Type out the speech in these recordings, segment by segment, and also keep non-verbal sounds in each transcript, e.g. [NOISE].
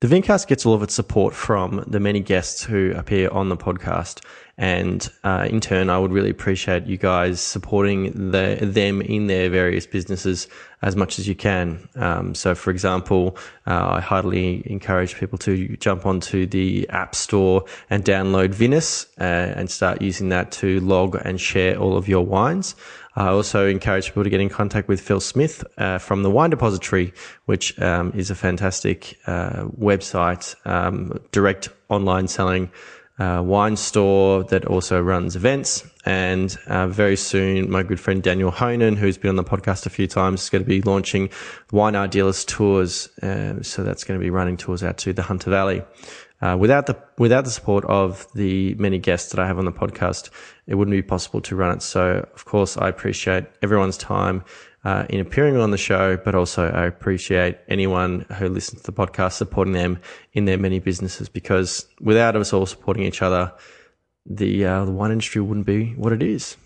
The Vincast gets all of its support from the many guests who appear on the podcast. And uh, in turn, I would really appreciate you guys supporting the, them in their various businesses as much as you can. Um, so, for example, uh, I heartily encourage people to jump onto the App Store and download Vinous uh, and start using that to log and share all of your wines. I also encourage people to get in contact with Phil Smith uh, from the Wine Depository, which um, is a fantastic uh, website, um, direct online selling uh, wine store that also runs events. And uh, very soon, my good friend Daniel Honan, who's been on the podcast a few times, is going to be launching Wine Idealist Tours. Uh, so that's going to be running tours out to the Hunter Valley. Uh, without the without the support of the many guests that I have on the podcast, it wouldn't be possible to run it. So, of course, I appreciate everyone's time uh, in appearing on the show, but also I appreciate anyone who listens to the podcast supporting them in their many businesses because without us all supporting each other, the uh, the wine industry wouldn't be what it is.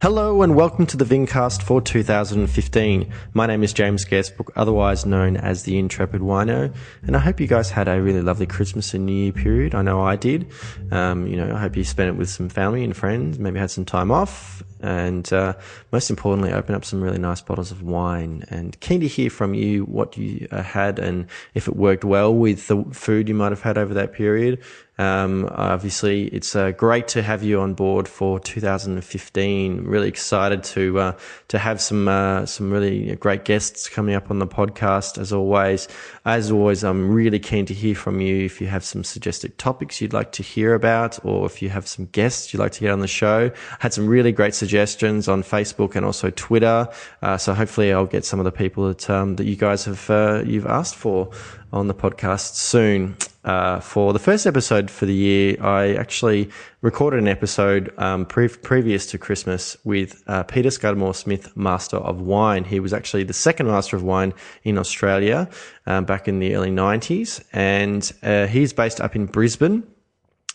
Hello and welcome to the Vincast for 2015. My name is James Scarcebrook, otherwise known as the Intrepid Wino, and I hope you guys had a really lovely Christmas and New Year period. I know I did. Um, you know, I hope you spent it with some family and friends, maybe had some time off, and uh, most importantly, open up some really nice bottles of wine. And keen to hear from you what you uh, had and if it worked well with the food you might have had over that period. Um, obviously, it's uh, great to have you on board for 2015. Really excited to uh, to have some uh, some really great guests coming up on the podcast. As always, as always, I'm really keen to hear from you. If you have some suggested topics you'd like to hear about, or if you have some guests you'd like to get on the show, I had some really great suggestions on Facebook and also Twitter. Uh, so hopefully, I'll get some of the people that um, that you guys have uh, you've asked for on the podcast soon. Uh, for the first episode for the year, I actually recorded an episode um, pre- previous to Christmas with uh, Peter Scudamore Smith, Master of Wine. He was actually the second Master of Wine in Australia um, back in the early 90s, and uh, he's based up in Brisbane.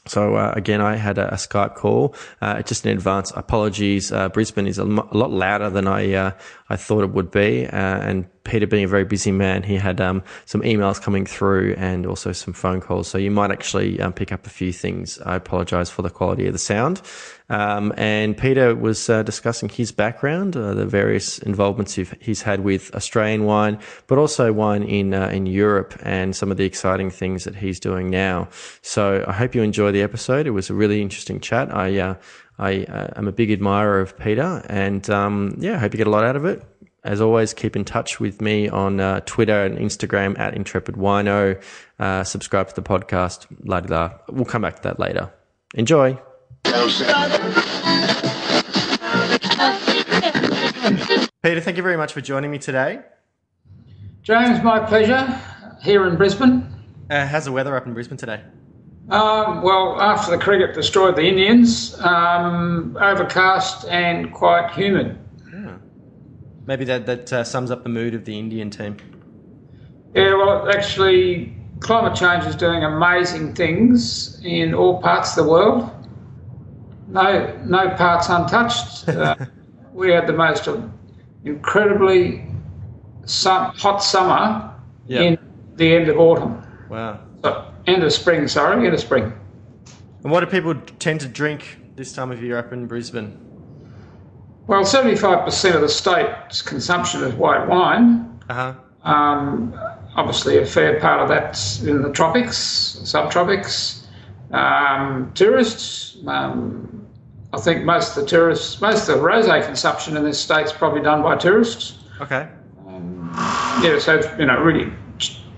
So uh, again, I had a, a Skype call. Uh, just in advance, apologies. Uh, Brisbane is a, m- a lot louder than I uh, I thought it would be, uh, and Peter being a very busy man, he had um, some emails coming through and also some phone calls. So you might actually um, pick up a few things. I apologize for the quality of the sound. Um, and Peter was uh, discussing his background, uh, the various involvements he's had with Australian wine, but also wine in uh, in Europe, and some of the exciting things that he's doing now. So I hope you enjoy the episode. It was a really interesting chat. I uh, I uh, am a big admirer of Peter, and um, yeah, I hope you get a lot out of it. As always, keep in touch with me on uh, Twitter and Instagram at Intrepid Wino. Subscribe to the podcast. La la. We'll come back to that later. Enjoy. Peter, thank you very much for joining me today. James, my pleasure. Here in Brisbane. Uh, how's the weather up in Brisbane today? Um, well, after the cricket destroyed the Indians, um, overcast and quite humid. Yeah. Maybe that that uh, sums up the mood of the Indian team. Yeah, well, actually, climate change is doing amazing things in all parts of the world. No, no parts untouched. Uh, [LAUGHS] we had the most incredibly sun, hot summer Yeah. in the end of autumn. Wow. So, end of spring, sorry, end of spring. And what do people tend to drink this time of year up in Brisbane? Well, 75% of the state's consumption is white wine. Uh huh. Um, obviously, a fair part of that's in the tropics, subtropics. Um, tourists, um, I think most of the tourists, most of the rosé consumption in this state is probably done by tourists. Okay. Yeah, so you know, really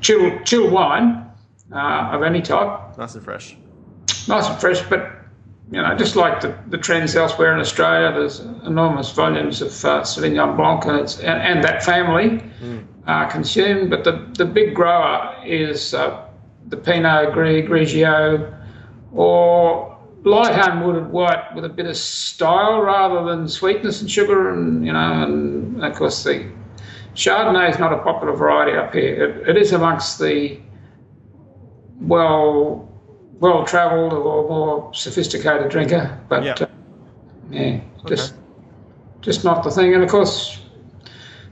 chill, chill wine uh, of any type, Nice and fresh. nice and fresh. But you know, just like the, the trends elsewhere in Australia, there's enormous volumes of uh, Sauvignon Blanc and, and, and that family uh, consumed. But the, the big grower is uh, the Pinot Gris, Grigio, or light unwooded white with a bit of style rather than sweetness and sugar, and you know, and of course the Chardonnay is not a popular variety up here. It, it is amongst the well well travelled or more sophisticated drinker, but Yeah. uh, Yeah, just just not the thing. And of course,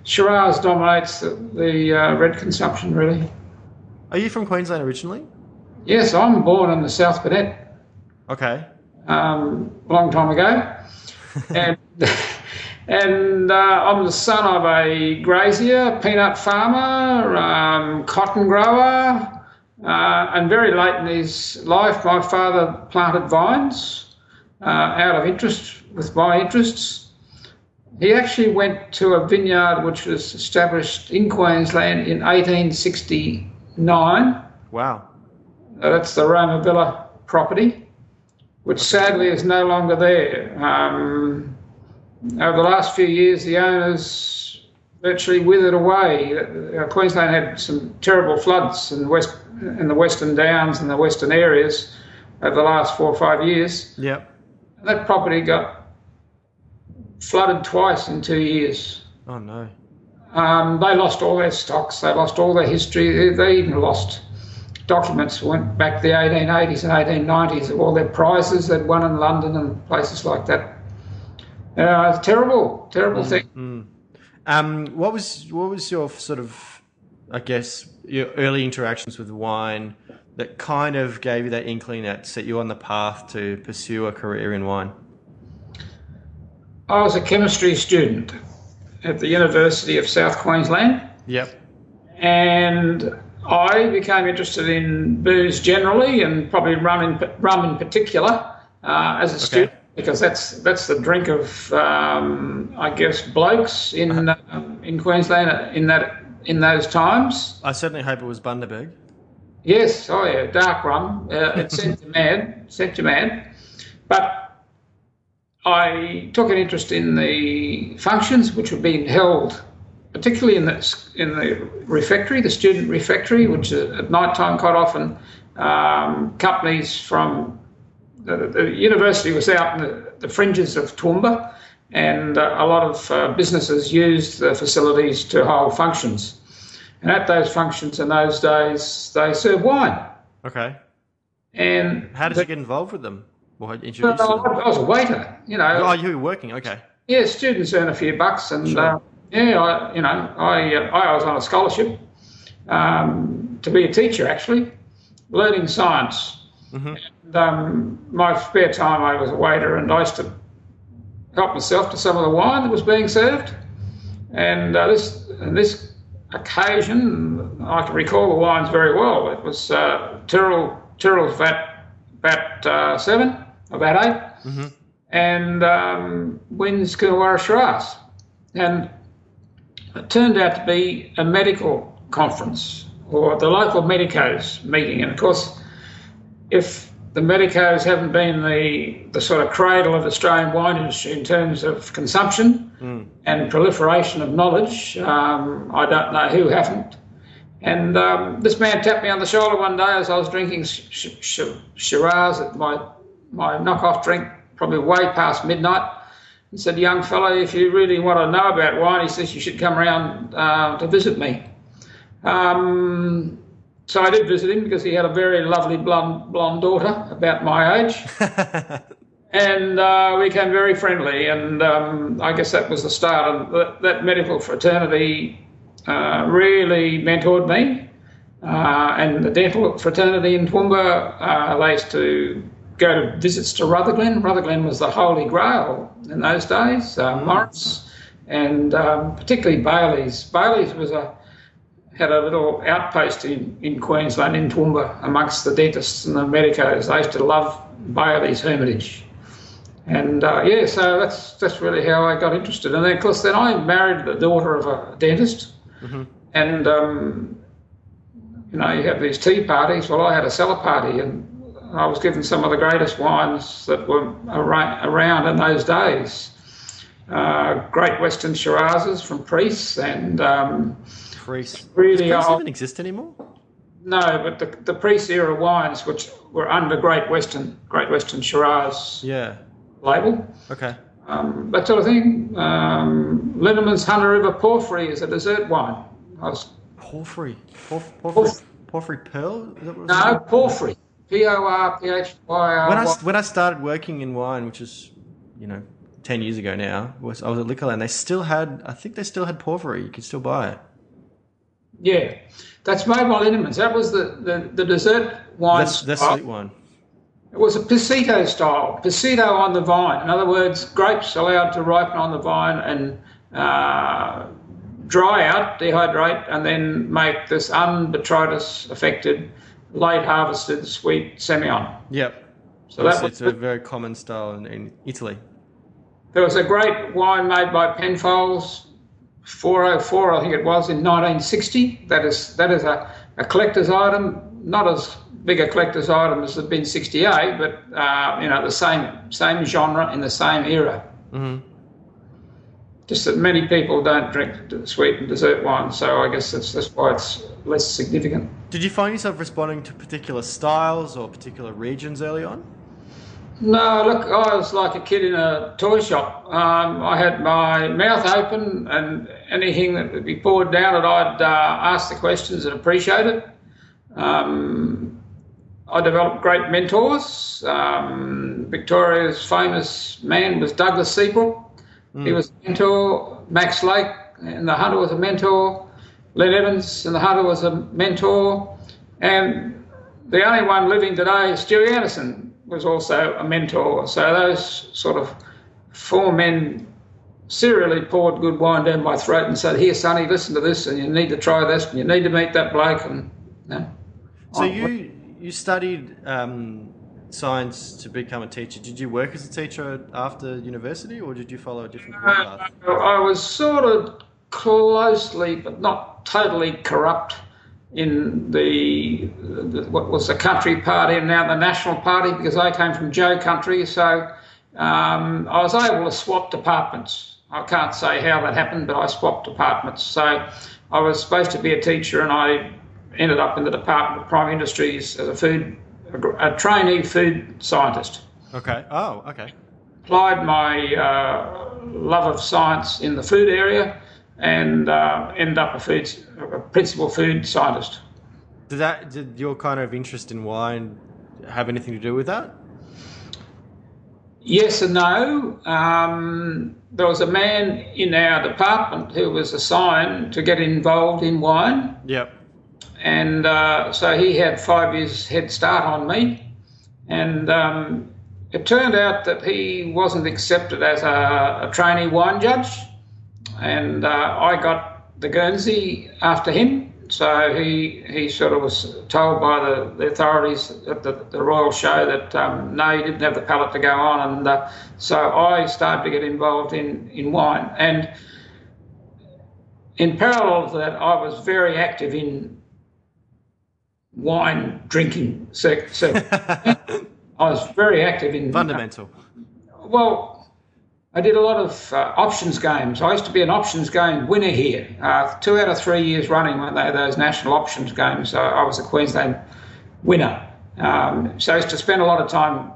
Shiraz dominates the, the uh, red consumption, really. Are you from Queensland originally? Yes, I'm born in the South Burnett Okay. um, a long time ago, [LAUGHS] and [LAUGHS] and uh, I'm the son of a grazier, peanut farmer, um, cotton grower, uh, and very late in his life, my father planted vines uh, out of interest with my interests. He actually went to a vineyard which was established in Queensland in 1869. Wow. That's the Roma Villa property, which sadly is no longer there. Um, over the last few years, the owners virtually withered away. Uh, Queensland had some terrible floods in, west, in the Western Downs and the Western areas over the last four or five years. Yep. That property got flooded twice in two years. Oh no. Um, they lost all their stocks, they lost all their history, they, they even lost documents went back to the 1880s and 1890s of all their prizes they'd won in London and places like that. Uh, it's terrible, terrible thing. Um, what was what was your sort of, I guess, your early interactions with wine that kind of gave you that inkling that set you on the path to pursue a career in wine? I was a chemistry student at the University of South Queensland, Yep. and I became interested in booze generally, and probably rum in rum in particular, uh, as a student, because that's that's the drink of um, I guess blokes in um, in Queensland in that in those times. I certainly hope it was Bundaberg. Yes, oh yeah, dark rum. Uh, it [LAUGHS] sent you mad, sent you mad. But I took an interest in the functions which were being held, particularly in the in the refectory, the student refectory, which at night time quite often um, companies from the, the university was out in the, the fringes of Toowoomba, and uh, a lot of uh, businesses used the facilities to hold functions. And at those functions in those days, they served wine. Okay. And How did the- you get involved with them? Well, to? I was a waiter, you know. Oh, you were working. Okay. Yeah, students earn a few bucks, and Sure. uh, yeah, I, you know, I uh, I was on a scholarship um, to be a teacher, actually, learning science. Mhm. And um, my spare time, I was a waiter, and I used to help myself to some of the wine that was being served. And uh, this and this occasion, I can recall the wines very well. It was uh, Tyrrell Tyrrell's Vat Vat uh, Seven, or Vat 8 Mm-hmm. and um, Wynn's Coonawarra Shiraz. And turned out to be a medical conference or the local medicos meeting. And of course, if the medicos haven't been the, the sort of cradle of Australian wine industry in terms of consumption and proliferation of knowledge, um, I don't know who haven't. And um, this man tapped me on the shoulder one day as I was drinking sh- sh- Shiraz at my, my knockoff drink, probably way past midnight. He said, Young fellow, if you really want to know about wine, he says, you should come around uh, to visit me. Um, so I did visit him because he had a very lovely blonde, blonde daughter about my age. [LAUGHS] and uh, we became very friendly. And um, I guess that was the start. And that, that medical fraternity uh, really mentored me. Uh, and the dental fraternity in Toowoomba, uh, they to go to visits to Rutherglen. Rutherglen was the holy grail in those days. Uh, Morris and um, particularly Bailey's. Bailey's was a had a little outpost in, in Queensland, in Toowoomba, amongst the dentists and the medicos. They used to love Bailey's Hermitage. And uh, yeah, so that's that's really how I got interested. And then, of course, then I married the daughter of a dentist. And, um, you know, you have these tea parties. Well, I had a cellar party and I was given some of the greatest wines that were around in those days. Uh, great Western Shirazes from Priest and um, Priest. really Does Priest old. even exist anymore? No, but the, the Priest era wines, which were under Great Western, Great Western Shiraz Yeah. label, Okay. um, that sort of thing. Um, Lindeman's Hunter River Porphyry is a dessert wine. I was, Porphyry. Porf- porphyry. Porphyry Pearl? Is that what it was? no, Porphyry. P O R P H Y R When I, when I started working in wine, which is, you know, ten years ago now. Was I was at Liquorland? They still had, I think they still had porphyry. You could still buy it. Yeah, that's mobile Inniman's. That was the, the, the dessert wine. That's that's sweet wine. It was a Passito style, Passito on the vine. In other words, grapes allowed to ripen on the vine and uh, dry out, dehydrate, and then make this unbotrytis affected, late harvested sweet Semillon. Yep. So It's, was, it's a very common style in, in Italy. there was a great wine made by Penfolds, 404, I think it was, in 1960. That is that is a, a collector's item, not as big a collector's item as the Bin 68, but uh, you know the same same genre in the same era. Mm-hmm. Just that many people don't drink sweet and dessert wine, so I guess that's that's why it's less significant. Did you find yourself responding to particular styles or particular regions early on? No, look, I was like a kid in a toy shop. Um, I had my mouth open, and anything that would be poured down it, I'd uh, ask the questions and appreciate it. Um, I developed great mentors. Um, Victoria's famous man was Douglas Seabrook. He was a mentor. Max Lake in the Hunter was a mentor. Len Evans in the Hunter was a mentor. And the only one living today, Stewie Anderson, was also a mentor. So those sort of four men serially poured good wine down my throat and said, "Here, Sonny, listen to this, and you need to try this, and you need to meet that bloke." And you know, So you you studied um, science to become a teacher. Did you work as a teacher after university, or did you follow a different career path? I was sort of closely, but not totally corrupt in the, the what was the country party and now the national party because I came from Joh country, so um, I was able to swap departments. I can't say how that happened, but I swapped departments. So I was supposed to be a teacher, and I ended up in the Department of Prime Industries as a food a trainee food scientist Okay. Oh, okay. applied my uh, love of science in the food area and uh, ended up a food a principal food scientist. Did that did your kind of interest in wine have anything to do with that? Yes and no. Um, there was a man in our department who was assigned to get involved in wine, Yep. and uh, so he had five years head start on me. And um, it turned out that he wasn't accepted as a, a trainee wine judge, and uh, I got the Guernsey after him. So he he sort of was told by the, the authorities at the, the royal show that um, no, he didn't have the palate to go on, and uh, so I started to get involved in, in wine. And in parallel to that, I was very active in wine drinking circuit. [LAUGHS] I was very active in Fundamental. well, I did a lot of uh, options games. I used to be an options game winner here. Uh, two out of three years running when they those national options games, uh, I was a Queensland winner. Um, so I used to spend a lot of time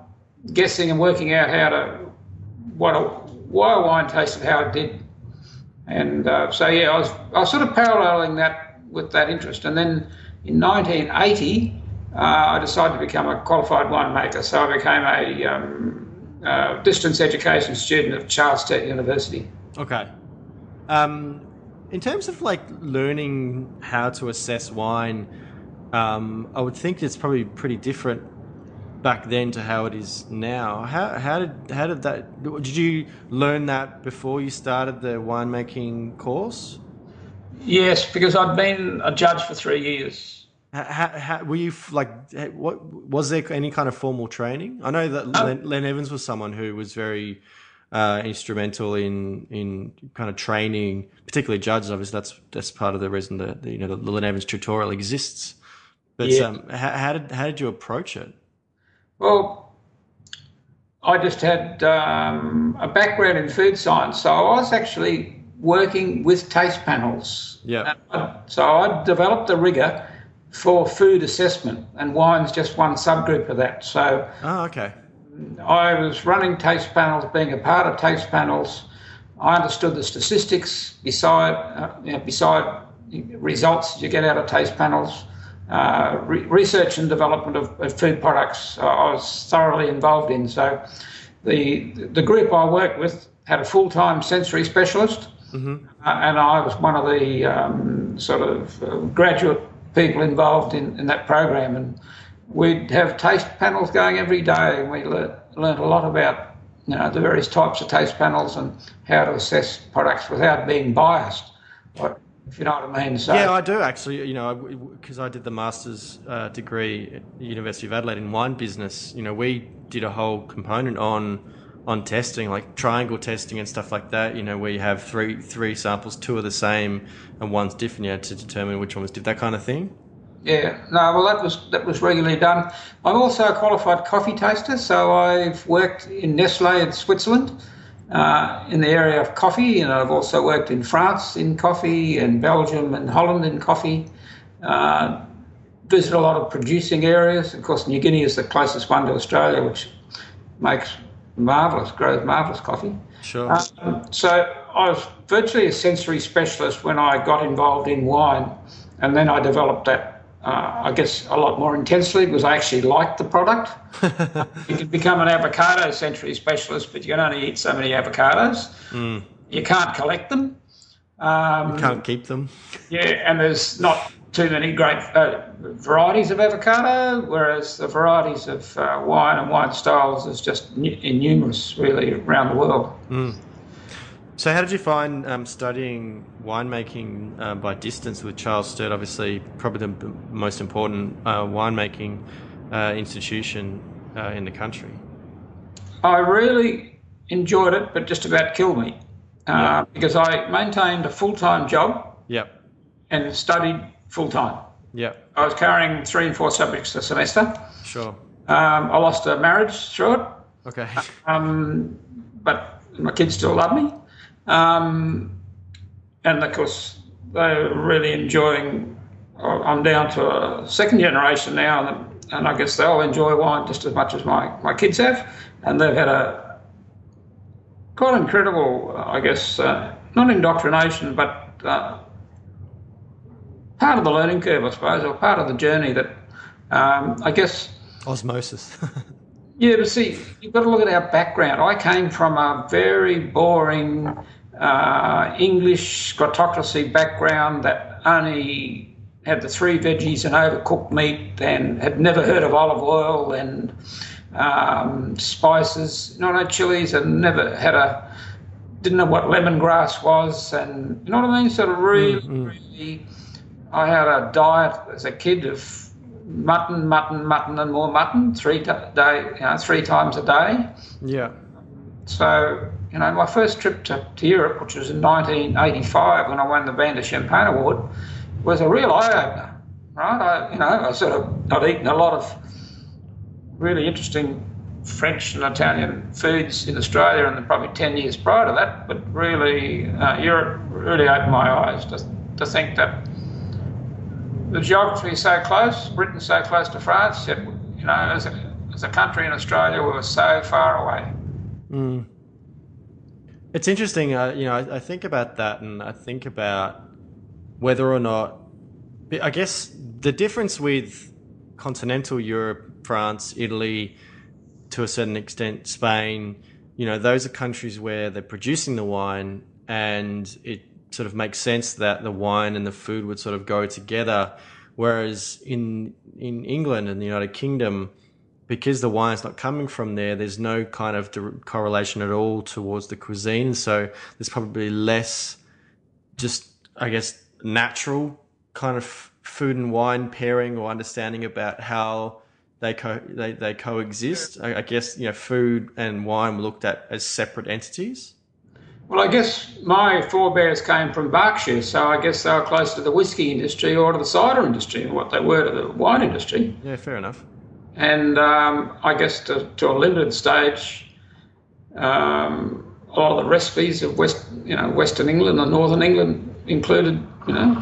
guessing and working out how to what a, why a wine tasted how it did. And uh, so yeah, I was I was sort of paralleling that with that interest. And then in 1980, uh, I decided to become a qualified winemaker. So I became a um, uh, distance education student of Charles Sturt University. Okay. Um, in terms of like learning how to assess wine, um, I would think it's probably pretty different back then to how it is now. How how did how did that? Did you learn that before you started the winemaking course? Yes, because I'd been a judge for three years. How, how, were you like? What was there any kind of formal training? I know that Len, Len Evans was someone who was very uh, instrumental in in kind of training, particularly judges. Obviously, that's that's part of the reason that the, you know the, the Len Evans tutorial exists. But Yeah. um, how, how did how did you approach it? Well, I just had um, a background in food science, so I was actually working with taste panels. Yeah. Uh, So I developed a rigor for food assessment, and wine's just one subgroup of that. So Oh, okay. I was running taste panels, being a part of taste panels. I understood the statistics beside uh, you know, beside results you get out of taste panels. Uh, re- research and development of, of food products uh, I was thoroughly involved in. So the the group I worked with had a full time sensory specialist, mm-hmm. uh, and I was one of the um, sort of uh, graduate people involved in, in that program. And we'd have taste panels going every day, and we learned, a lot about you know the various types of taste panels and how to assess products without being biased. If you know what I mean. So, yeah, I do actually. You know, because I did the master's uh, degree at the University of Adelaide in wine business. You know, we did a whole component on on testing, like triangle testing and stuff like that. You know, where you have three three samples, two are the same and one's different, you know, to determine which one was different. That kind of thing. Yeah, no, well, that was that was regularly done. I'm also a qualified coffee taster, so I've worked in Nestle in Switzerland uh, in the area of coffee, and I've also worked in France in coffee, and Belgium and Holland in coffee. Uh, visit a lot of producing areas. Of course, New Guinea is the closest one to Australia, which makes marvelous, grows marvelous coffee. Sure. Um, so I was virtually a sensory specialist when I got involved in wine, and then I developed that uh, I guess, a lot more intensely because I actually liked the product. [LAUGHS] you can become an avocado sensory specialist, but you can only eat so many avocados. Mm. You can't collect them. Um, you can't keep them. Yeah, and there's not too many great uh, varieties of avocado, whereas the varieties of uh, wine and wine styles is just numerous, really, around the world. Mm. So, how did you find um, studying winemaking uh, by distance with Charles Sturt? Obviously, probably the most important uh, winemaking uh, institution uh, in the country. I really enjoyed it, but just about killed me uh, because I maintained a full time job. Yep. And studied full time. Yeah. I was carrying three and four subjects a semester. Sure. Um, I lost a marriage through it. Okay. [LAUGHS] Um, but my kids still love me. Um, and of course, they're really enjoying. I'm down to a second generation now, and I guess they'll enjoy wine just as much as my, my kids have. And they've had a quite incredible, I guess, uh, not indoctrination, but uh, part of the learning curve, I suppose, or part of the journey that um, I guess. Osmosis. [LAUGHS] yeah, but see, you've got to look at our background. I came from a very boring uh, English squattocracy background that only had the three veggies and overcooked meat and had never heard of olive oil and um, spices, not no chilies, and never had a, didn't know what lemongrass was. And you know what I mean? Sort of really, mm-hmm. really, I had a diet as a kid of mutton, mutton, mutton, and more mutton three day, you know, three times a day. Yeah. So you know, my first trip to, to Europe, which was in 1985 when I won the Vin de Champagne Award, was a real eye opener. Right? I, you know, I sort of I'd eaten a lot of really interesting French and Italian foods in Australia, and probably 10 years prior to that. But really, uh, Europe really opened my eyes to, to think that the geography is so close, Britain's so close to France, you know, as a, as a country in Australia, we were so far away. Mm. It's interesting, uh, you know, I, I, think about that and I think about whether or not, I guess the difference with continental Europe, France, Italy, to a certain extent, Spain, you know, those are countries where they're producing the wine and it sort of makes sense that the wine and the food would sort of go together. Whereas in, in England and the United Kingdom, because the wine is not coming from there, there's no kind of correlation at all towards the cuisine. So there's probably less, just I guess, natural kind of food and wine pairing or understanding about how they co- they, they coexist. I, I guess you know food and wine were looked at as separate entities. Well, I guess my forebears came from Berkshire, so I guess they were close to the whiskey industry or to the cider industry, or what they were to the wine industry. Yeah, fair enough and um, I guess to, to, a limited stage, um, a lot of the recipes of West, you know, Western England and Northern England included, you know,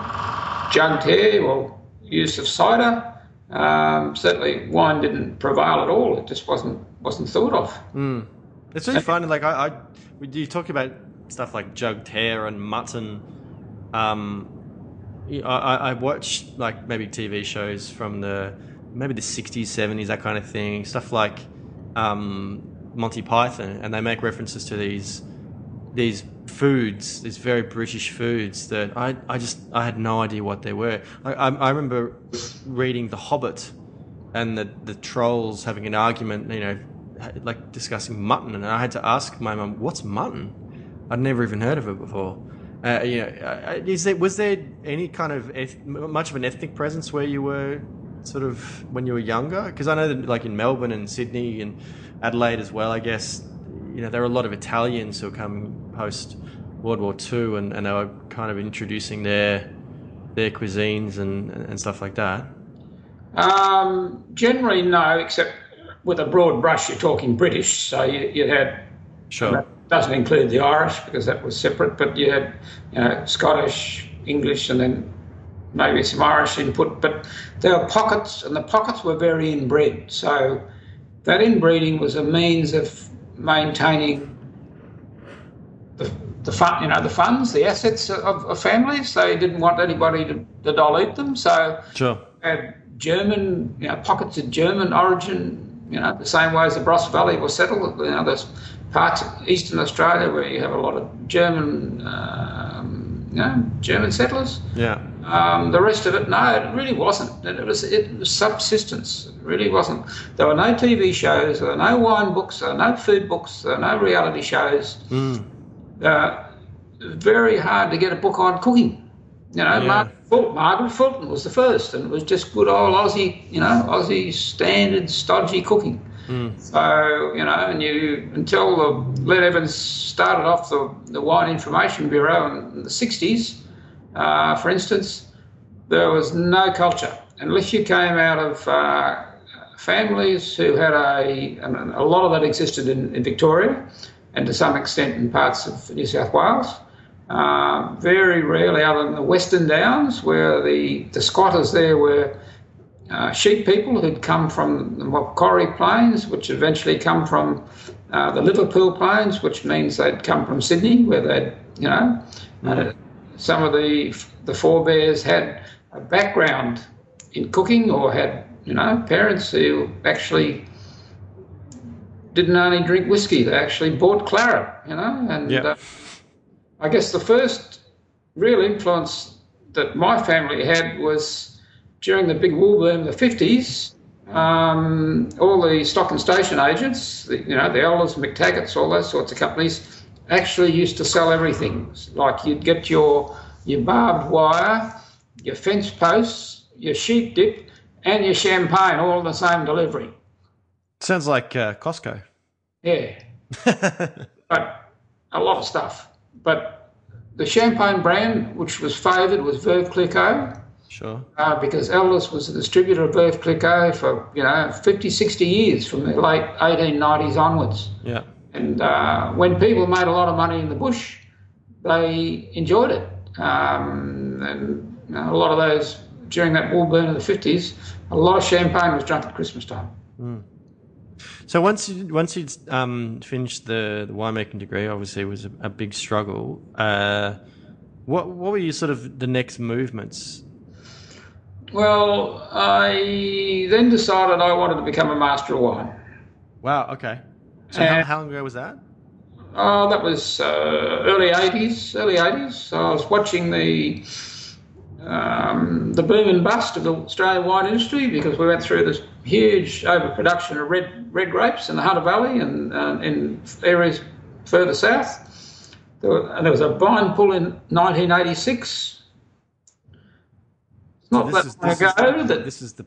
jugged hare or use of cider. Um, certainly, wine didn't prevail at all. It just wasn't wasn't thought of. Mm. It's really funny. Like I, I, you talk about stuff like jugged hare and mutton. Um, I, I watch like maybe TV shows from the maybe the 60s, 70s, that kind of thing. Stuff like um, Monty Python, and they make references to these these foods, these very British foods that I, I just I had no idea what they were. I, I, I remember reading The Hobbit and the the trolls having an argument, you know, like discussing mutton, and I had to ask my mum, "What's mutton?" I'd never even heard of it before. Uh, you know, is there was there any kind of eth- much of an ethnic presence where you were sort of when you were younger? Because I know that like in Melbourne and Sydney and Adelaide as well, I guess you know there are a lot of Italians who are coming post World War Two, and, and they were kind of introducing their their cuisines and and stuff like that. Um, generally, no, except with a broad brush, you're talking British. So you, you had Sure. Doesn't include the Irish because that was separate, but you had you know Scottish, English, and then maybe some Irish input. But there were pockets, and the pockets were very inbred. So that inbreeding was a means of maintaining the, the fun, you know, the funds, the assets of, of families. They didn't want anybody to, to dilute them. So Sure. had German, you know, pockets of German origin, you know, the same way as the Barossa Valley was settled. You know, there's parts of eastern Australia where you have a lot of German, um, you know, German settlers. Yeah. Um, the rest of it, no, it really wasn't. It was it was subsistence. It really wasn't. There were no TV shows. There were no wine books. There were no food books. There were no reality shows. Uh, very hard to get a book on cooking. You know, Yeah. Mar- Ful- Margaret Fulton was the first, and it was just good old Aussie, you know, Aussie standard stodgy cooking. So you know, and you until the Len Evans started off the, the Wine Information Bureau in the '60s, uh, for instance, there was no culture unless you came out of uh, families who had a, a lot of that existed in, in Victoria, and to some extent in parts of New South Wales. Uh, very rarely, other than the Western Downs, where the, the squatters there were uh, sheep people who'd come from the Macquarie Plains, which eventually come from uh, the Liverpool Plains, which means they'd come from Sydney, where they'd, you know, uh, some of the the forebears had a background in cooking or had, you know, parents who actually didn't only drink whiskey; they actually bought claret, you know, and. Yeah. Uh, I guess the first real influence that my family had was during the big wool boom of the 50s. Um, all the stock and station agents, the, you know, the Elders, McTaggarts, all those sorts of companies, actually used to sell everything. Like you'd get your your barbed wire, your fence posts, your sheep dip, and your champagne all in the same delivery. Sounds like uh, Costco. Yeah. [LAUGHS] but a lot of stuff. But the champagne brand, which was favoured, was Veuve Clicquot, Sure. uh, because Elders was a distributor of Veuve Clicquot for, you know, 50, 60 years from the late 1890s onwards. Yeah. And uh, when people made a lot of money in the bush, they enjoyed it. Um, and you know, a lot of those, during that wool boom of the 50s, a lot of champagne was drunk at Christmas time. So once you once you'd um, finished the, the winemaking degree, obviously it was a, a big struggle. Uh, what what were your sort of the next movements? Well, I then decided I wanted to become a master of wine. Wow. Okay. So how, Uh, how long ago was that? Oh, that was uh, early '80s. Early '80s. So I was watching the um, the boom and bust of the Australian wine industry because we went through this huge overproduction of red red grapes in the Hunter Valley and uh, in areas further south. There, were, and there was a vine pull in 1986. Not this that is long is, ago the, that this is the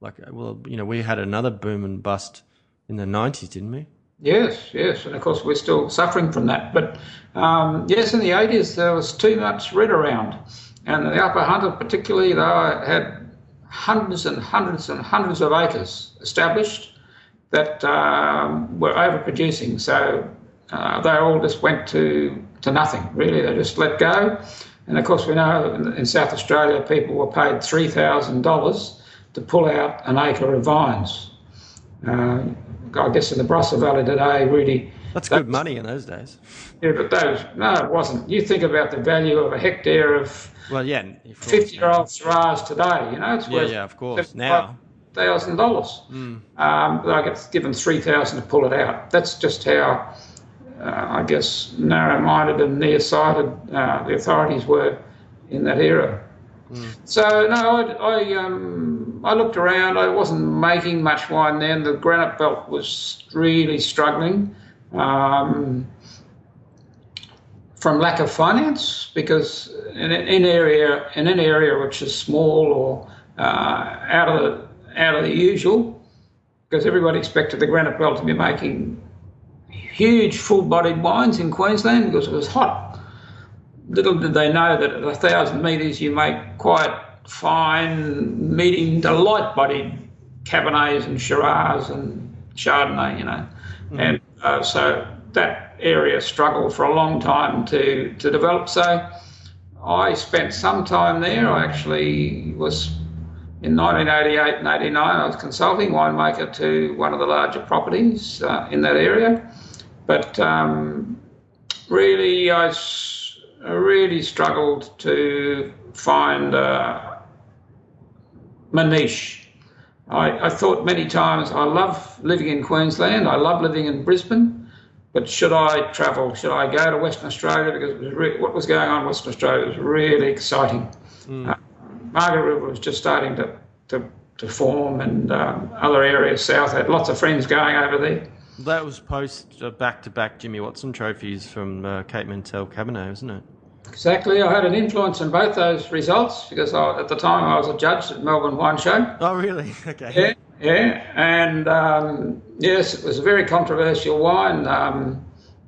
like well you know we had another boom and bust in the nineties, didn't we? Yes, yes, and of course we're still suffering from that. But um, yes, in the 80s there was too much red around, and the Upper Hunter particularly, they had hundreds and hundreds and hundreds of acres established that um, were overproducing. So uh, they all just went to to nothing. Really, they just let go. And of course, we know in, South Australia people were paid three thousand dollars to pull out an acre of vines. Uh, I guess in the Barossa Valley today, really. That's good money in those days. Yeah, but those no, it wasn't. You think about the value of a hectare of Well, yeah. of course, fifty-year-old Shiraz today. You know, it's Yeah, worth yeah, of course. Now, thousand dollars. Um, but I get given three thousand to pull it out. That's just how, I guess, narrow-minded and nearsighted uh, the authorities were in that era. So no, I, I, um, I looked around. I wasn't making much wine then. The granite belt was really struggling. Um, from lack of finance because in, in area in an area which is small or uh, out of the out of the usual because everybody expected the granite belt to be making huge full-bodied wines in Queensland because it was hot. Little did they know that at a thousand metres you make quite fine, medium to light-bodied Cabernets and Shiraz and Chardonnay, you know, mm. and uh, so that area struggled for a long time to, to develop. So I spent some time there. I actually was in 1988 and 89, I was consulting winemaker to one of the larger properties uh, in that area. But um, really, I really struggled to find uh, my niche. I, I thought many times I love living in Queensland, I love living in Brisbane. But should I travel? Should I go to Western Australia? Because was re- what was going on in Western Australia was really exciting. Mm. Uh, Margaret River was just starting to, to, to form, and um, other areas south had lots of friends going over there. That was post back to back Jimmy Watson trophies from uh, Cape Mentelle Cabernet, wasn't it? Exactly. I had an influence in both those results because I, at the time I was a judge at Melbourne Wine Show. Oh, really? [LAUGHS] Okay. Yeah. Yeah, and um, yes, it was a very controversial wine. Um,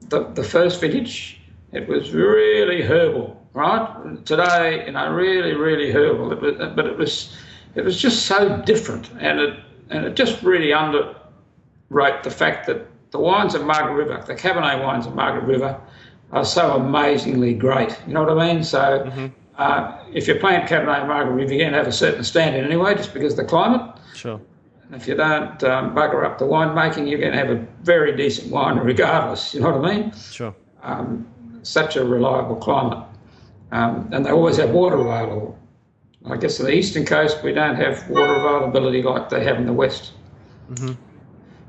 the, the first vintage, it was really herbal, right? Today, you know, really, really herbal. It was, but it was, it was just so different, and it and it just really underwrote the fact that the wines of Margaret River, the Cabernet wines of Margaret River, are so amazingly great. You know what I mean? So. Mm-hmm. Uh, if you plant Cabernet Margaret River, you're going to have a certain standard anyway, just because of the climate. Sure. And if you don't um, bugger up the winemaking, you're going to have a very decent wine regardless. You know what I mean? Sure. Um, such a reliable climate. Um, and they always have water available. I guess on the eastern coast, we don't have water availability like they have in the west. Mm-hmm.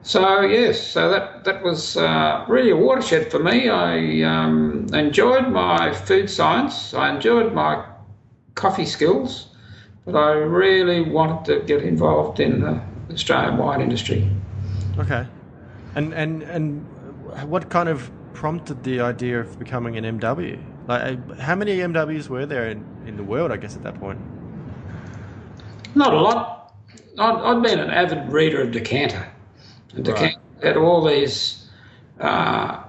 So, yes, so that, that was uh, really a watershed for me. I um, enjoyed my food science, I enjoyed my coffee skills, but I really wanted to get involved in the Australian wine industry. Okay, and and and what kind of prompted the idea of becoming an MW? Like, uh, how many MWs were there in, in the world? I guess at that point. Not a lot. I'd, I'd been an avid reader of Decanter, and Decanter right. had all these uh,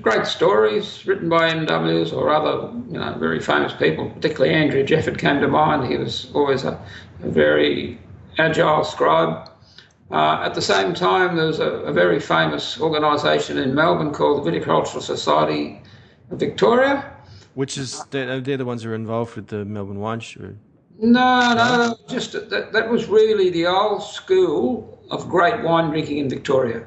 great stories written by MWs or other, you know, very famous people. Particularly Andrew Jefford came to mind. He was always a, a very agile scribe. Uh, at the same time, there was a, a very famous organisation in Melbourne called the Viticultural Society of Victoria. Which is, they're, they're the ones who are involved with the Melbourne Wine Show. No, no, just that, that was really the old school of great wine drinking in Victoria.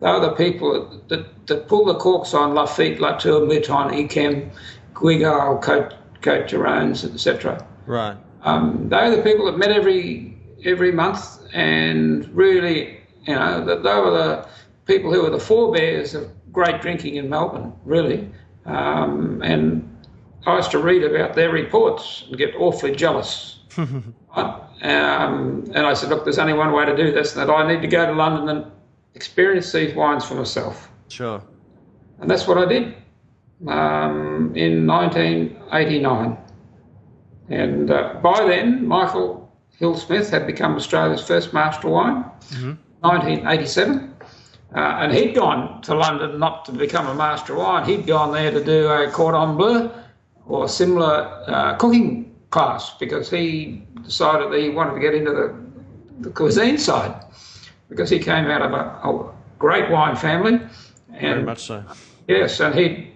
They were the people that, that, pull the corks on Lafite, Latour, Mouton, Yquem, Guigal, Cote, Cote etc. Right. Um, they were the people that met every every month, and really, you know, that they were the people who were the forebears of great drinking in Melbourne, really. Um, and I used to read about their reports and get awfully jealous. Um, and I said, look, there's only one way to do this, and that I need to go to London and experience these wines for myself. Sure. And that's what I did um, in 1989. And uh, by then, Michael Hill Smith had become Australia's first master wine, mm-hmm. 1987. Uh, and he'd gone to London not to become a master wine, he'd gone there to do a cordon bleu or similar uh, cooking class because he decided that he wanted to get into the, the cuisine side because he came out of a, a great wine family. And, Very much so. Yes, and he'd,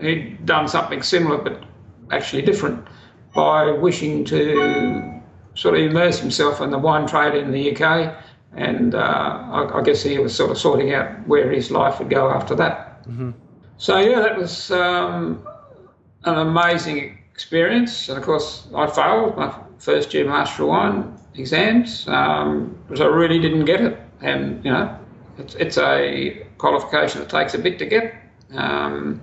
he'd done something similar but actually different by wishing to sort of immerse himself in the wine trade in the UK, and uh, I, I, guess he was sort of sorting out where his life would go after that. Mm-hmm. So yeah, that was um, an amazing experience. And of course, I failed my first year Master of Wine exams um, because I really didn't get it. And, you know, it's, it's a qualification that takes a bit to get. Um,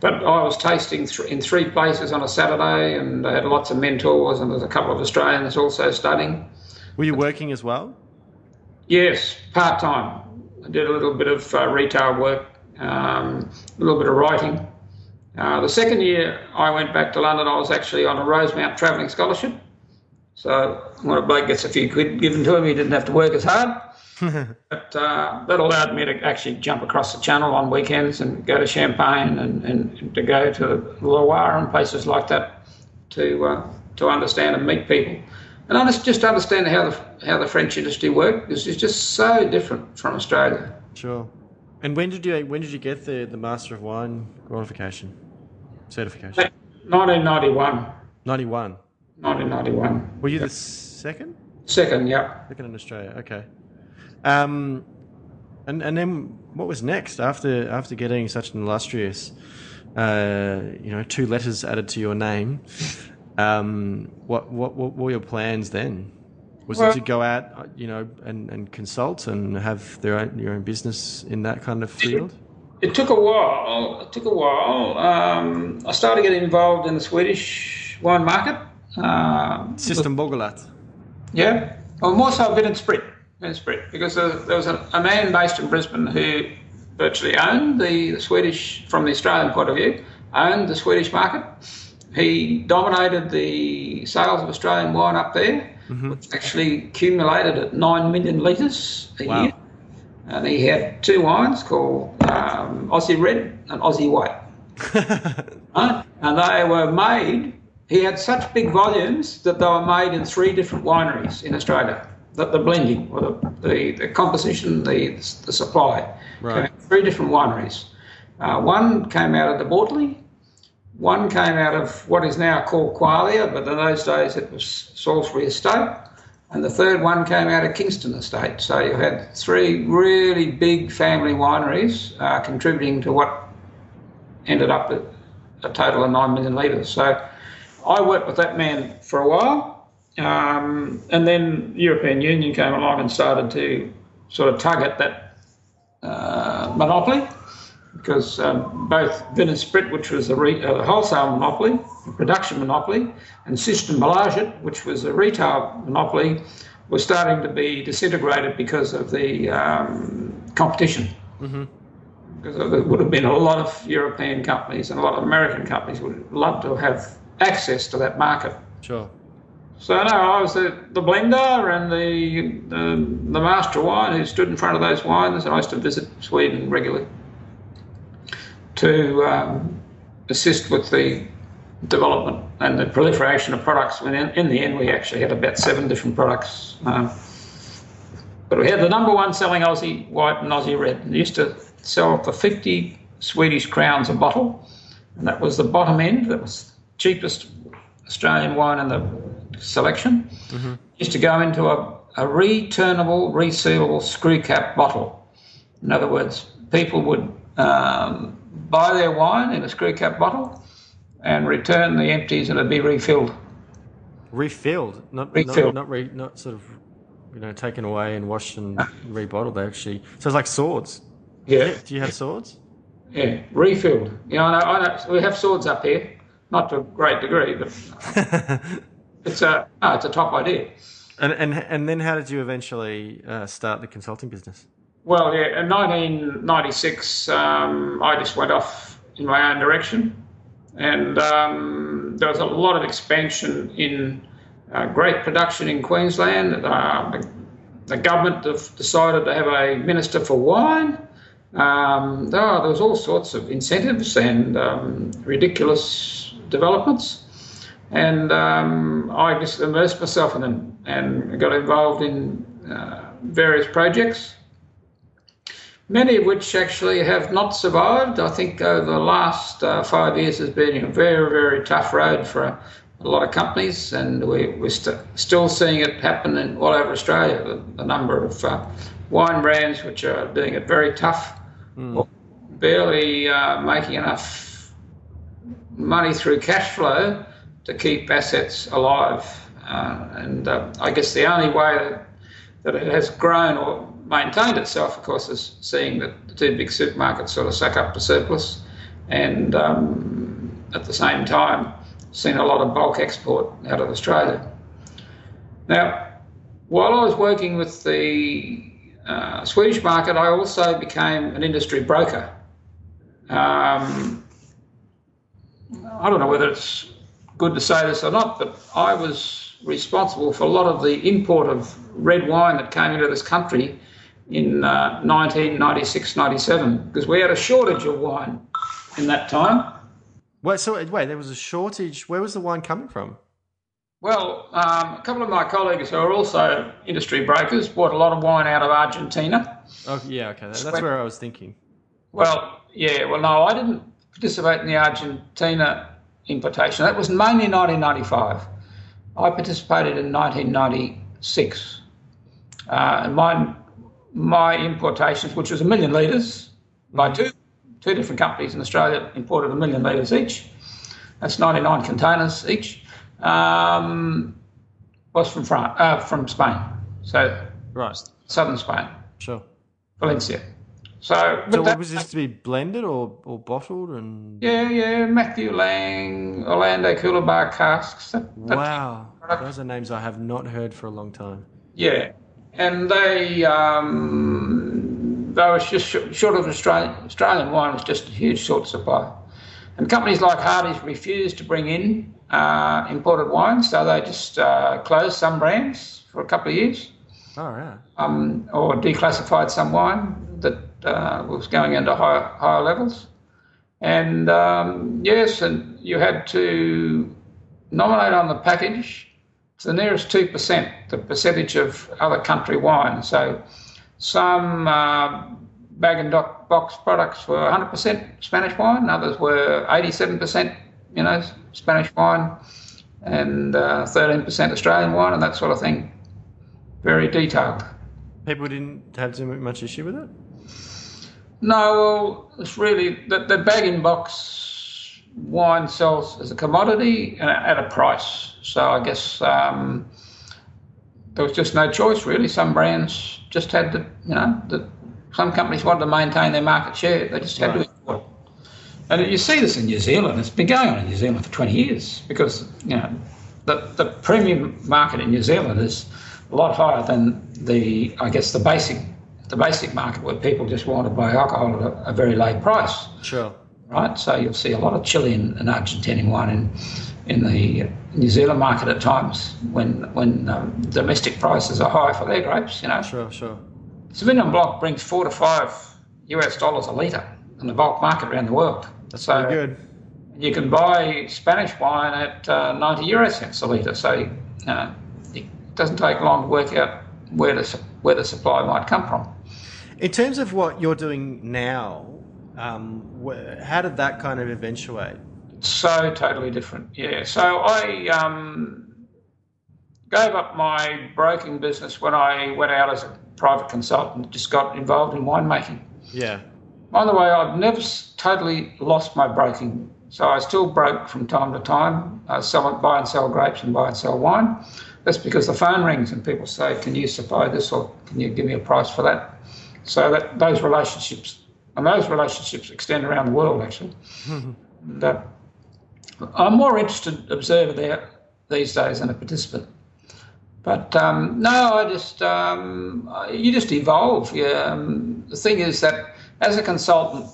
but I was tasting th- in three places on a Saturday, and I had lots of mentors, and there's a couple of Australians also studying. Were you working as well? Yes, part time. I did a little bit of uh, retail work, um, a little bit of writing. Uh, the second year I went back to London, I was actually on a Rosemount travelling scholarship. So when a bloke gets a few quid given to him, he didn't have to work as hard. [LAUGHS] but uh, that allowed me to actually jump across the channel on weekends and go to Champagne and, and to go to Loire and places like that to uh, to understand and meet people and just understand how the how the French industry worked. because it's just so different from Australia. Sure. And when did you when did you get the, the Master of Wine qualification certification? 1991. 91. 1991. Were you the second? Second, yeah. Second in Australia. Okay. Um, and and then what was next after after getting such an illustrious, uh, you know, two letters added to your name? Um, what, what what were your plans then? Was Well- it to go out, uh, you know, and, and consult and have their own your own business in that kind of field? It took a while. It took a while. Um, I started getting involved in the Swedish wine market. Um, Systembolaget. Yeah, well, more so Vin and Sprit, Vin and Sprit, because there, there was a, a man based in Brisbane who virtually owned the, the Swedish, from the Australian point of view, owned the Swedish market. He dominated the sales of Australian wine up there, which actually accumulated at nine million litres a Wow. year. And he had two wines called um, Aussie Red and Aussie White. [LAUGHS] Right? And they were made, he had such big volumes that they were made in three different wineries in Australia. The, the blending, or the, the, the composition, the, the supply. Right. Three different wineries. Uh, one came out of De Bortoli, one came out of what is now called Qualia, but in those days it was Salisbury Estate. And the third one came out of Kingston Estate. So you had three really big family wineries uh, contributing to what ended up at a total of 9 million litres. So I worked with that man for a while. Um, and then the European Union came along and started to sort of tug at that uh, monopoly because um, both Vin Sprit, which was a, re- a wholesale monopoly, a production monopoly, and System which was a retail monopoly, were starting to be disintegrated because of the um, competition because there would have been a lot of European companies and a lot of American companies would love to have access to that market. Sure. So no, I was the, the blender and the, the the master wine who stood in front of those wines, and I used to visit Sweden regularly to um, assist with the development and the proliferation of products. When in, in the end, we actually had about seven different products. Um, but we had the number one selling Aussie white and Aussie red. We used to sell for 50 Swedish crowns a bottle, and that was the bottom end. That was cheapest Australian wine in the selection. Used to go into a, a returnable, resealable screw cap bottle. In other words, people would um, buy their wine in a screw cap bottle and return the empties, and it'd be refilled. Refilled, not Refilled. not not, re, not sort of you know taken away and washed and [LAUGHS] rebottled. They actually so it's like swords. Yeah, Do you have swords? yeah, refilled. You know, I know, I know we have swords up here, not to a great degree, but [LAUGHS] it's a no, it's a top idea. And and and then how did you eventually uh, start the consulting business? Well, yeah, in 1996, um, I just went off in my own direction, and um, there was a lot of expansion in uh, grape production in Queensland. Uh, the, the government decided to have a minister for wine. Um, there, there was all sorts of incentives and um, ridiculous developments. And um, I just immersed myself in them and got involved in uh, various projects many of which actually have not survived. I think over the last uh, five years has been a very, very tough road for a, a lot of companies, and we, we're st- still seeing it happen in all over Australia. The, the number of uh, wine brands which are doing it very tough, or barely uh, making enough money through cash flow to keep assets alive. Uh, and uh, I guess the only way that, that it has grown or maintained itself, of course, is seeing that the two big supermarkets sort of suck up the surplus and um, at the same time seen a lot of bulk export out of Australia. Now, while I was working with the uh, Swedish market, I also became an industry broker. Um, I don't know whether it's good to say this or not, but I was responsible for a lot of the import of red wine that came into this country in uh, 1996 97 because we had a shortage of wine in that time. Wait, so wait, there was a shortage. Where was the wine coming from? Well, um, a couple of my colleagues who are also industry brokers bought a lot of wine out of Argentina. Oh, yeah, okay. That's where I was thinking. Well, yeah, well, no, I didn't participate in the Argentina importation. That was mainly 1995. I participated in 1996. Uh, and my, my importations, which was a million litres by two, two different companies in Australia, imported a million litres each. That's 99 containers each um, was from France, uh, from Spain. So right, southern Spain. Sure. Valencia. So, so that, was this to be blended or, or bottled and? Yeah, yeah. Matthew Lang, Orlando Coolabah casks. That, wow, those are names I have not heard for a long time. Yeah, and they um, they was just short of Australian Australian wine was just a huge short supply, and companies like Hardy's refused to bring in uh, imported wine, so they just uh, closed some brands for a couple of years. Oh, right. Um, or declassified some wine that uh, was going into higher, higher levels. And um, yes, and you had to nominate on the package to the nearest 2%, the percentage of other country wine. So some uh, bag and box products were 100% Spanish wine, others were 87% you know, Spanish wine and uh, 13% Australian wine and that sort of thing. Very detailed. People didn't have too much issue with it? No, well, it's really the, the bag in box wine sells as a commodity at a price. So I guess um, there was just no choice really. Some brands just had to, you know, the, some companies wanted to maintain their market share. They just had right. to and you see this in New Zealand. It's been going on in New Zealand for 20 years because you know the, the premium market in New Zealand is a lot higher than the I guess the basic the basic market where people just want to buy alcohol at a, a very low price. Sure. Right. So you'll see a lot of Chilean and Argentinian wine in in the New Zealand market at times when when um, domestic prices are high for their grapes. You know. Sure. Sure. Sauvignon Blanc brings four to five US dollars a litre in the bulk market around the world. That's so good. You can buy Spanish wine at uh, 90 euro cents a litre. So uh, it doesn't take long to work out where the, where the supply might come from. In terms of what you're doing now, um, how did that kind of eventuate? So totally different, yeah. So I um, gave up my broking business when I went out as a private consultant, just got involved in winemaking. Yeah. By the way, I've never totally lost my broking. So I still broke from time to time, uh, sell, buy and sell grapes and buy and sell wine. That's because the phone rings and people say, "Can you supply this or can you give me a price for that?" So that those relationships and those relationships extend around the world actually. [LAUGHS] uh, I'm more interested observer there these days than a participant. But um, no, I just um, you just evolve. Yeah, um, the thing is that as a consultant,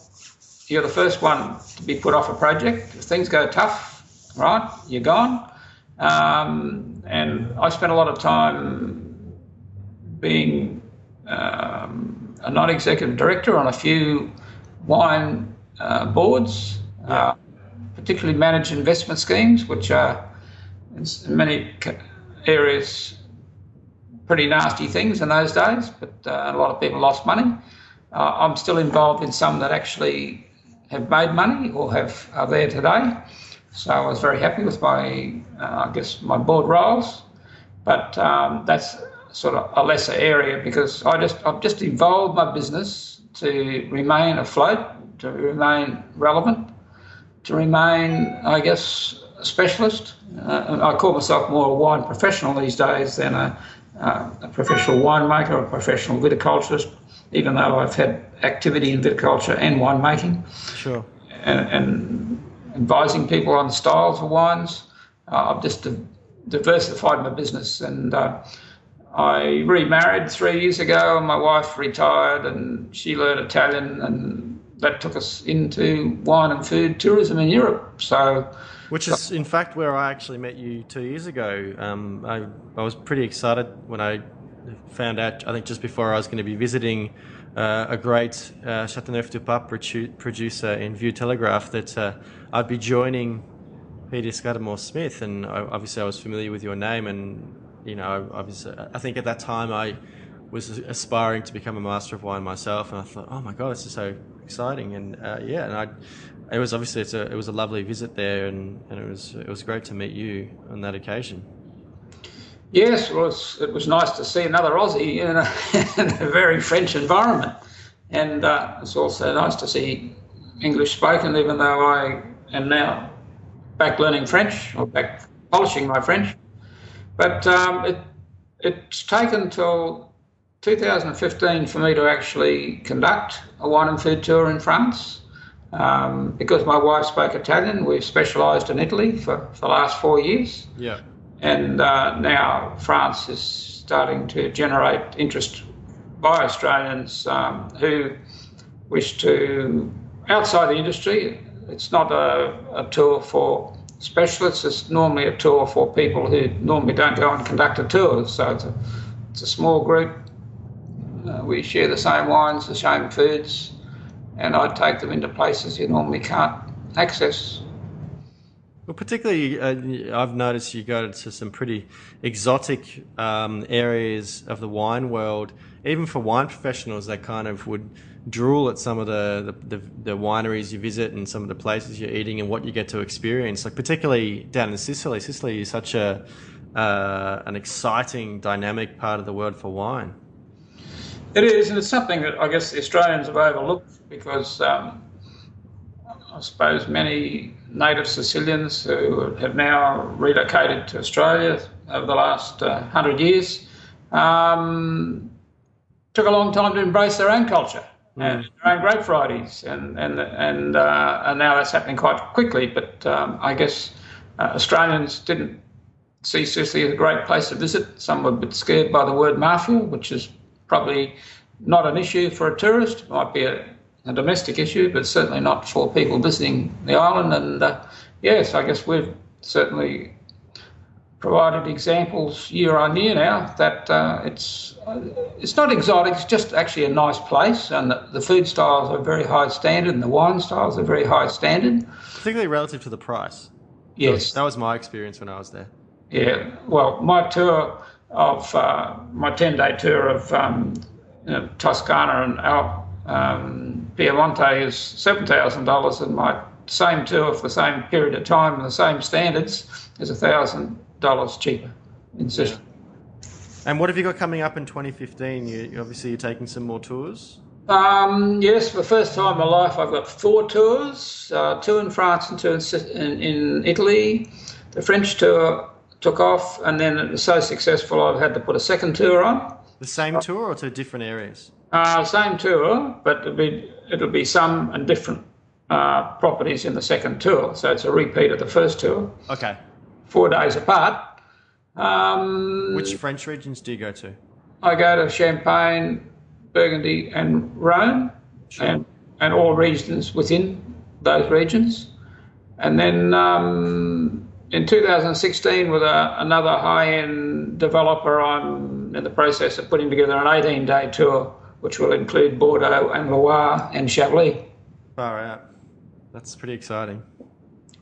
you're the first one to be put off a project. If things go tough, right, you're gone. Um, and I spent a lot of time being um, a non executive director on a few wine uh, boards, particularly managed investment schemes, which are in many areas pretty nasty things in those days, but uh, a lot of people lost money. Uh, I'm still involved in some that actually have made money or have are there today. So I was very happy with my, uh, I guess, my board roles. But um, that's sort of a lesser area because I just I've just evolved my business to remain afloat, to remain relevant, to remain, I guess, a specialist. Uh, I call myself more a wine professional these days than a, uh, a professional winemaker or a professional viticulturist, even though I've had activity in viticulture and winemaking. Sure. And, and advising people on styles of wines. Uh, I've just diversified my business and uh, I remarried three years ago and my wife retired and she learned Italian and that took us into wine and food tourism in Europe. So, which is in fact where I actually met you two years ago. Um, I, I was pretty excited when I found out. I think just before I was going to be visiting uh, a great uh, Châteauneuf du Pape producer in Vieux Télégraphe that uh, I'd be joining Peter Scudamore Smith, and obviously I was familiar with your name, and you know, obviously I think at that time I was aspiring to become a master of wine myself, and I thought, oh my god, this is so exciting, and uh, yeah, and I, it was obviously it's a, it was a lovely visit there, and, and it was it was great to meet you on that occasion. Yes, well, it was nice to see another Aussie in a, [LAUGHS] in a very French environment, and uh, it's also nice to see English spoken, even though I am now back learning French or back polishing my French. But um, it, it's taken till 2015 for me to actually conduct a wine and food tour in France. Um, because my wife spoke Italian, we've specialised in Italy for, for the last four years. Yeah. And uh, now France is starting to generate interest by Australians um, who wish to, outside the industry, it's not a, a tour for specialists, it's normally a tour for people who normally don't go and conduct a tour. So it's a, it's a small group. We share the same wines, the same foods, and I take them into places you normally can't access. Well, particularly, uh, I've noticed you go to some pretty exotic um, areas of the wine world. Even for wine professionals, they kind of would drool at some of the, the, the, the, wineries you visit and some of the places you're eating and what you get to experience. Like particularly down in Sicily. Sicily is such a uh, an exciting, dynamic part of the world for wine. It is, and it's something that I guess the Australians have overlooked because um, I suppose many native Sicilians who have now relocated to Australia over the last uh, hundred years um, took a long time to embrace their own culture mm. and their own grape varieties, and and and, uh, and now that's happening quite quickly. But um, I guess uh, Australians didn't see Sicily as a great place to visit. Some were a bit scared by the word mafia, which is probably not an issue for a tourist. It might be a a domestic issue, but certainly not for people visiting the island. And uh, yes, I guess we've certainly provided examples year on year now that uh, it's uh, it's not exotic. It's just actually a nice place, and the, the, food styles are very high standard, and the wine styles are very high standard. Particularly relative to the price. Yes, that was, that was my experience when I was there. Yeah, well, my tour of uh, my ten day tour of um, you know, Toscana and Alp um, Piemonte is $7,000 and my same tour for the same period of time and the same standards is $1,000 cheaper in Sicily. And what have you got coming up in 2015? You, obviously, you're taking some more tours. Um, yes, for the first time in my life, I've got four tours: uh, two in France and two in, in, in, Italy. The French tour took off, and then it was so successful, I've had to put a second tour on. The same tour, or to different areas? Uh, same tour, but it'll be, it'll be some and different uh, properties in the second tour. So it's a repeat of the first tour. Okay. Four days apart. Um, Which French regions do you go to? I go to Champagne, Burgundy, and Rhone, sure. and, and all regions within those regions. And then um, in 2016, with a, another high end developer, I'm in the process of putting together an 18 day tour which will include Bordeaux and Loire and Chablis. Far out. That's pretty exciting.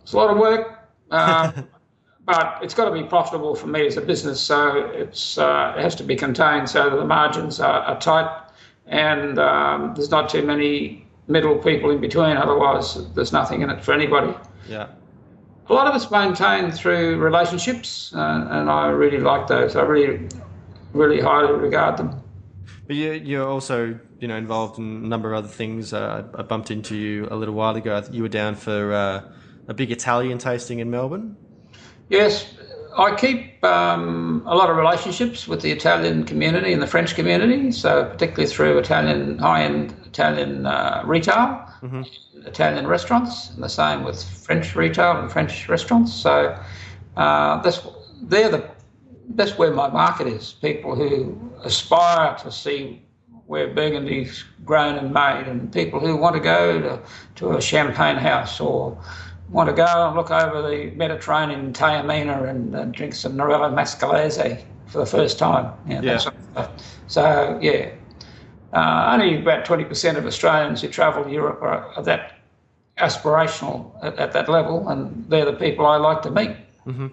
It's a lot of work, uh, [LAUGHS] but it's got to be profitable for me as a business. So it's uh, it has to be contained so that the margins are, are tight and um, there's not too many middle people in between. Otherwise, there's nothing in it for anybody. Yeah. A lot of it's maintained through relationships, uh, and I really like those. I really, really highly regard them. But you, you're also, you know, involved in a number of other things. Uh, I bumped into you a little while ago. You were down for uh, a big Italian tasting in Melbourne. Yes, I keep um, a lot of relationships with the Italian community and the French community, so particularly through Italian high-end Italian uh, retail, mm-hmm. Italian restaurants, and the same with French retail and French restaurants. So uh, that's they're the that's where my market is. People who aspire to see where Burgundy's grown and made, and people who want to go to, to a champagne house or want to go and look over the Mediterranean Taormina and uh, drink some Nerello Mascalese for the first time. You know, yeah. Sort of so, yeah, uh, only about 20% of Australians who travel to Europe are, are that aspirational at, at, that level, and they're the people I like to meet. Mm-hmm.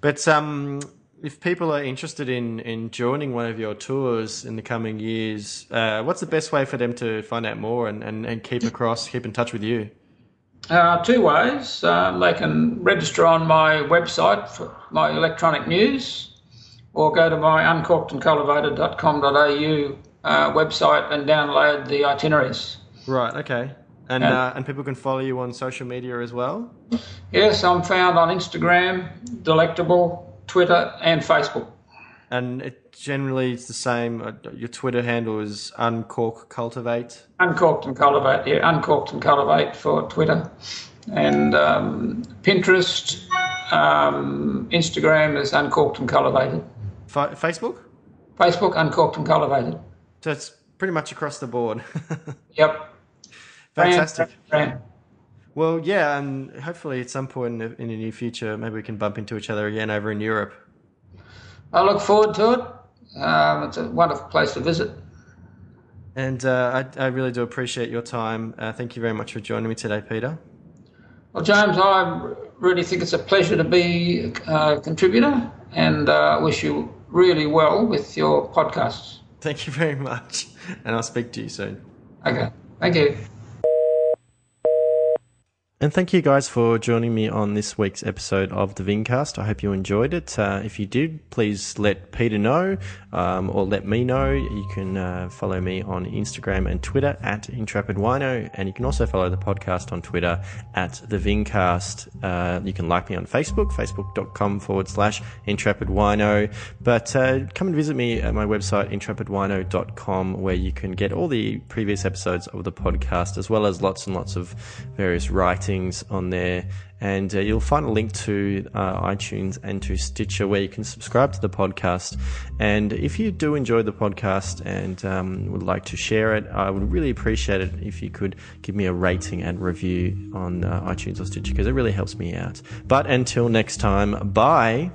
But um, if people are interested in, in joining one of your tours in the coming years, uh, what's the best way for them to find out more and, and, and keep across, keep in touch with you? Uh, two ways. Uh, they can register on my website for my electronic news or go to my uncorkedandcultivated.com.au uh, website and download the itineraries. Right, okay. And, uh, and people can follow you on social media as well? Yes, I'm found on Instagram, Delectable, Twitter, and Facebook. And it generally it's the same. Uh, your Twitter handle is uncork cultivate. Uncorked and cultivate, yeah, uncorked and cultivate for Twitter, and um, Pinterest, um, Instagram is uncorked and cultivated. F- Facebook. Facebook uncorked and cultivated. So it's pretty much across the board. [LAUGHS] yep. Fantastic. Brand, brand. Well, yeah, and hopefully at some point in the, in the near future, maybe we can bump into each other again over in Europe. I look forward to it. Um, it's a wonderful place to visit. And uh, I, I, really do appreciate your time. Uh, thank you very much for joining me today, Peter. Well, James, I really think it's a pleasure to be a contributor and uh, wish you really well with your podcasts. Thank you very much. And I'll speak to you soon. Okay. Thank you. And thank you guys for joining me on this week's episode of the Vincast. I hope you enjoyed it. Uh, if you did, please let Peter know um, or let me know. You can uh, follow me on Instagram and Twitter at Intrepid Wino, and you can also follow the podcast on Twitter at the Vincast. Uh, you can like me on Facebook, facebook.com forward slash Intrepid Wino. But uh, come and visit me at my website, intrepidwino.com, where you can get all the previous episodes of the podcast, as well as lots and lots of various writing on there, and uh, you'll find a link to uh, iTunes and to Stitcher where you can subscribe to the podcast. And if you do enjoy the podcast and um, would like to share it, I would really appreciate it if you could give me a rating and review on uh, iTunes or Stitcher because it really helps me out. But until next time, bye.